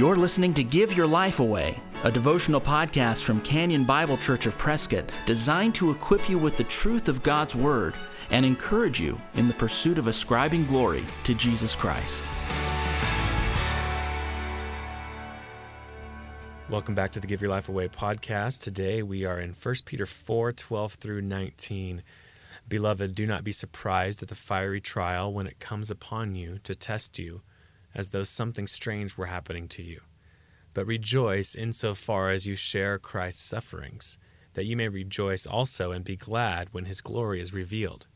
You're listening to Give Your Life Away, a devotional podcast from Canyon Bible Church of Prescott designed to equip you with the truth of God's Word and encourage you in the pursuit of ascribing glory to Jesus Christ. Welcome back to the Give Your Life Away podcast. Today we are in 1 Peter 4 12 through 19. Beloved, do not be surprised at the fiery trial when it comes upon you to test you, as though something strange were happening to you. But rejoice insofar as you share Christ's sufferings, that you may rejoice also and be glad when his glory is revealed.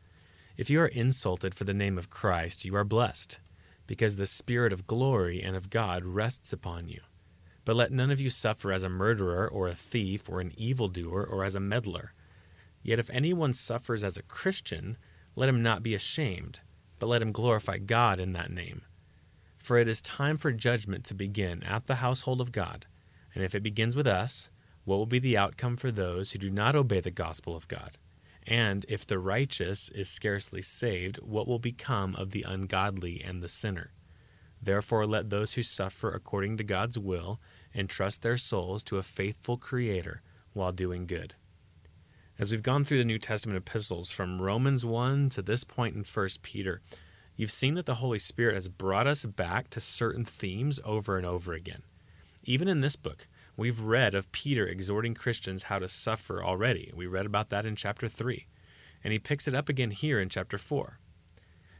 If you are insulted for the name of Christ, you are blessed, because the Spirit of glory and of God rests upon you. But let none of you suffer as a murderer, or a thief, or an evildoer, or as a meddler. Yet if anyone suffers as a Christian, let him not be ashamed, but let him glorify God in that name. For it is time for judgment to begin at the household of God. And if it begins with us, what will be the outcome for those who do not obey the gospel of God? And if the righteous is scarcely saved, what will become of the ungodly and the sinner? Therefore, let those who suffer according to God's will entrust their souls to a faithful Creator while doing good. As we've gone through the New Testament epistles from Romans 1 to this point in 1 Peter, you've seen that the Holy Spirit has brought us back to certain themes over and over again. Even in this book, we've read of Peter exhorting Christians how to suffer already. We read about that in chapter 3. And he picks it up again here in chapter 4.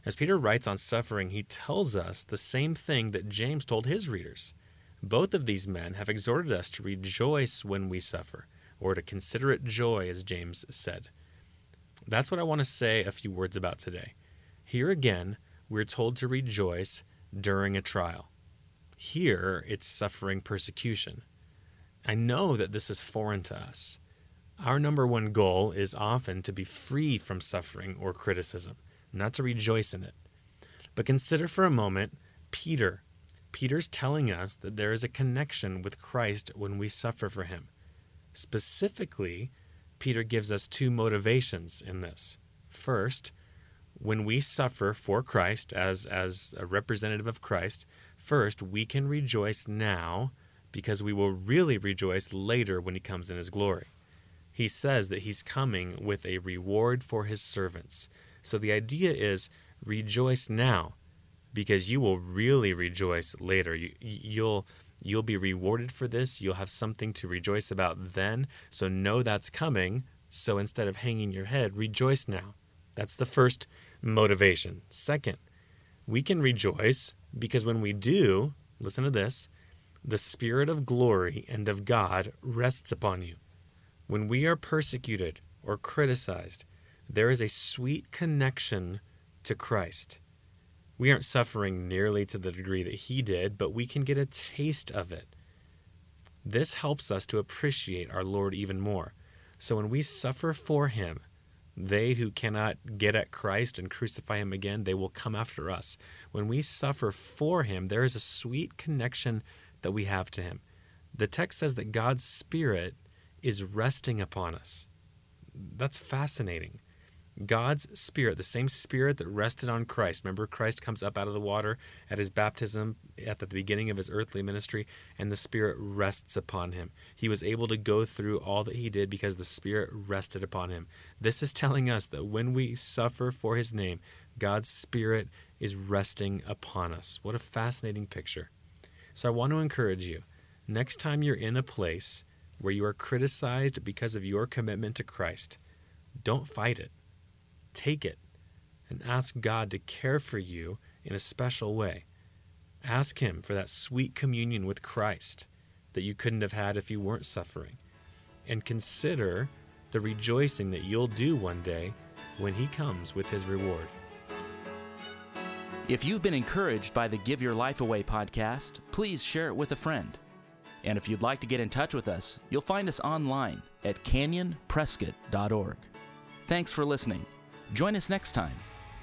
As Peter writes on suffering, he tells us the same thing that James told his readers. Both of these men have exhorted us to rejoice when we suffer or to consider it joy, as James said. That's what I want to say a few words about today. Here again, we're told to rejoice during a trial. Here, it's suffering persecution. I know that this is foreign to us. Our number one goal is often to be free from suffering or criticism, not to rejoice in it. But consider for a moment Peter. Peter's telling us that there is a connection with Christ when we suffer for him. Specifically, Peter gives us two motivations in this. First, when we suffer for Christ as, as a representative of Christ, first, we can rejoice now because we will really rejoice later when he comes in his glory. He says that he's coming with a reward for his servants. So the idea is rejoice now because you will really rejoice later. You, you'll You'll be rewarded for this. You'll have something to rejoice about then. So know that's coming. So instead of hanging your head, rejoice now. That's the first motivation. Second, we can rejoice because when we do, listen to this, the Spirit of glory and of God rests upon you. When we are persecuted or criticized, there is a sweet connection to Christ. We aren't suffering nearly to the degree that he did, but we can get a taste of it. This helps us to appreciate our Lord even more. So when we suffer for him, they who cannot get at Christ and crucify him again, they will come after us. When we suffer for him, there is a sweet connection that we have to him. The text says that God's Spirit is resting upon us. That's fascinating. God's Spirit, the same Spirit that rested on Christ. Remember, Christ comes up out of the water at his baptism at the beginning of his earthly ministry, and the Spirit rests upon him. He was able to go through all that he did because the Spirit rested upon him. This is telling us that when we suffer for his name, God's Spirit is resting upon us. What a fascinating picture. So I want to encourage you next time you're in a place where you are criticized because of your commitment to Christ, don't fight it Take it and ask God to care for you in a special way. Ask Him for that sweet communion with Christ that you couldn't have had if you weren't suffering. And consider the rejoicing that you'll do one day when He comes with His reward. If you've been encouraged by the Give Your Life Away podcast, please share it with a friend. And if you'd like to get in touch with us, you'll find us online at canyonprescott.org. Thanks for listening Join us next time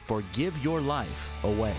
for Give Your Life Away.